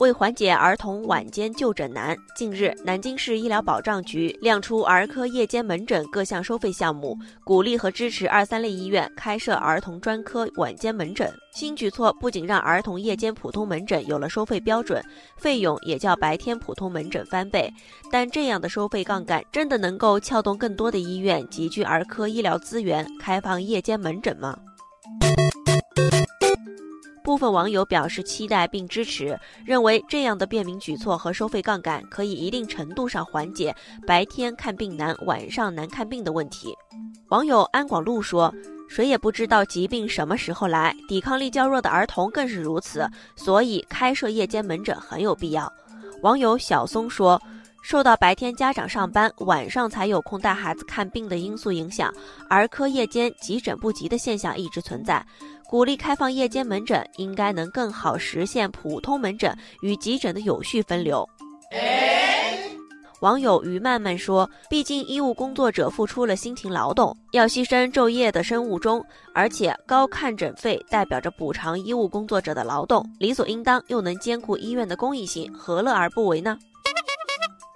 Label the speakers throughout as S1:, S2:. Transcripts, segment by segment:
S1: 为缓解儿童晚间就诊难，近日南京市医疗保障局亮出儿科夜间门诊各项收费项目，鼓励和支持二三类医院开设儿童专科晚间门诊。新举措不仅让儿童夜间普通门诊有了收费标准，费用也较白天普通门诊翻倍。但这样的收费杠杆真的能够撬动更多的医院集聚儿科医疗资源，开放夜间门诊吗？部分网友表示期待并支持，认为这样的便民举措和收费杠杆可以一定程度上缓解白天看病难、晚上难看病的问题。网友安广路说：“谁也不知道疾病什么时候来，抵抗力较弱的儿童更是如此，所以开设夜间门诊很有必要。”网友小松说：“受到白天家长上班，晚上才有空带孩子看病的因素影响，儿科夜间急诊不急的现象一直存在。”鼓励开放夜间门诊，应该能更好实现普通门诊与急诊的有序分流。网友于曼曼说：“毕竟医务工作者付出了辛勤劳动，要牺牲昼夜的生物钟，而且高看诊费代表着补偿医务工作者的劳动，理所应当，又能兼顾医院的公益性，何乐而不为呢？”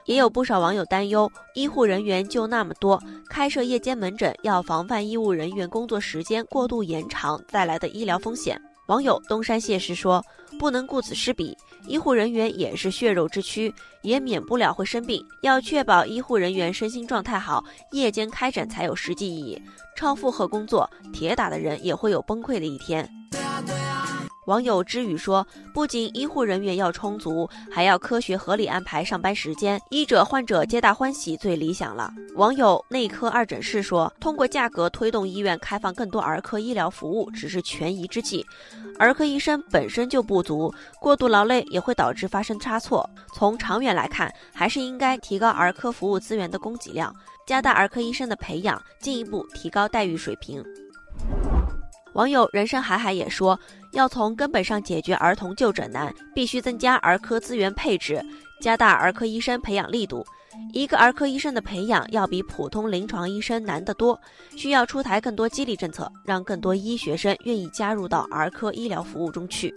S1: 也有不少网友担忧，医护人员就那么多，开设夜间门诊要防范医务人员工作时间过度延长带来的医疗风险。网友东山谢师说：“不能顾此失彼，医护人员也是血肉之躯，也免不了会生病，要确保医护人员身心状态好，夜间开诊才有实际意义。超负荷工作，铁打的人也会有崩溃的一天。”网友之语说：“不仅医护人员要充足，还要科学合理安排上班时间，医者患者皆大欢喜最理想了。”网友内科二诊室说：“通过价格推动医院开放更多儿科医疗服务，只是权宜之计。儿科医生本身就不足，过度劳累也会导致发生差错。从长远来看，还是应该提高儿科服务资源的供给量，加大儿科医生的培养，进一步提高待遇水平。”网友人生海海也说。要从根本上解决儿童就诊难，必须增加儿科资源配置，加大儿科医生培养力度。一个儿科医生的培养要比普通临床医生难得多，需要出台更多激励政策，让更多医学生愿意加入到儿科医疗服务中去。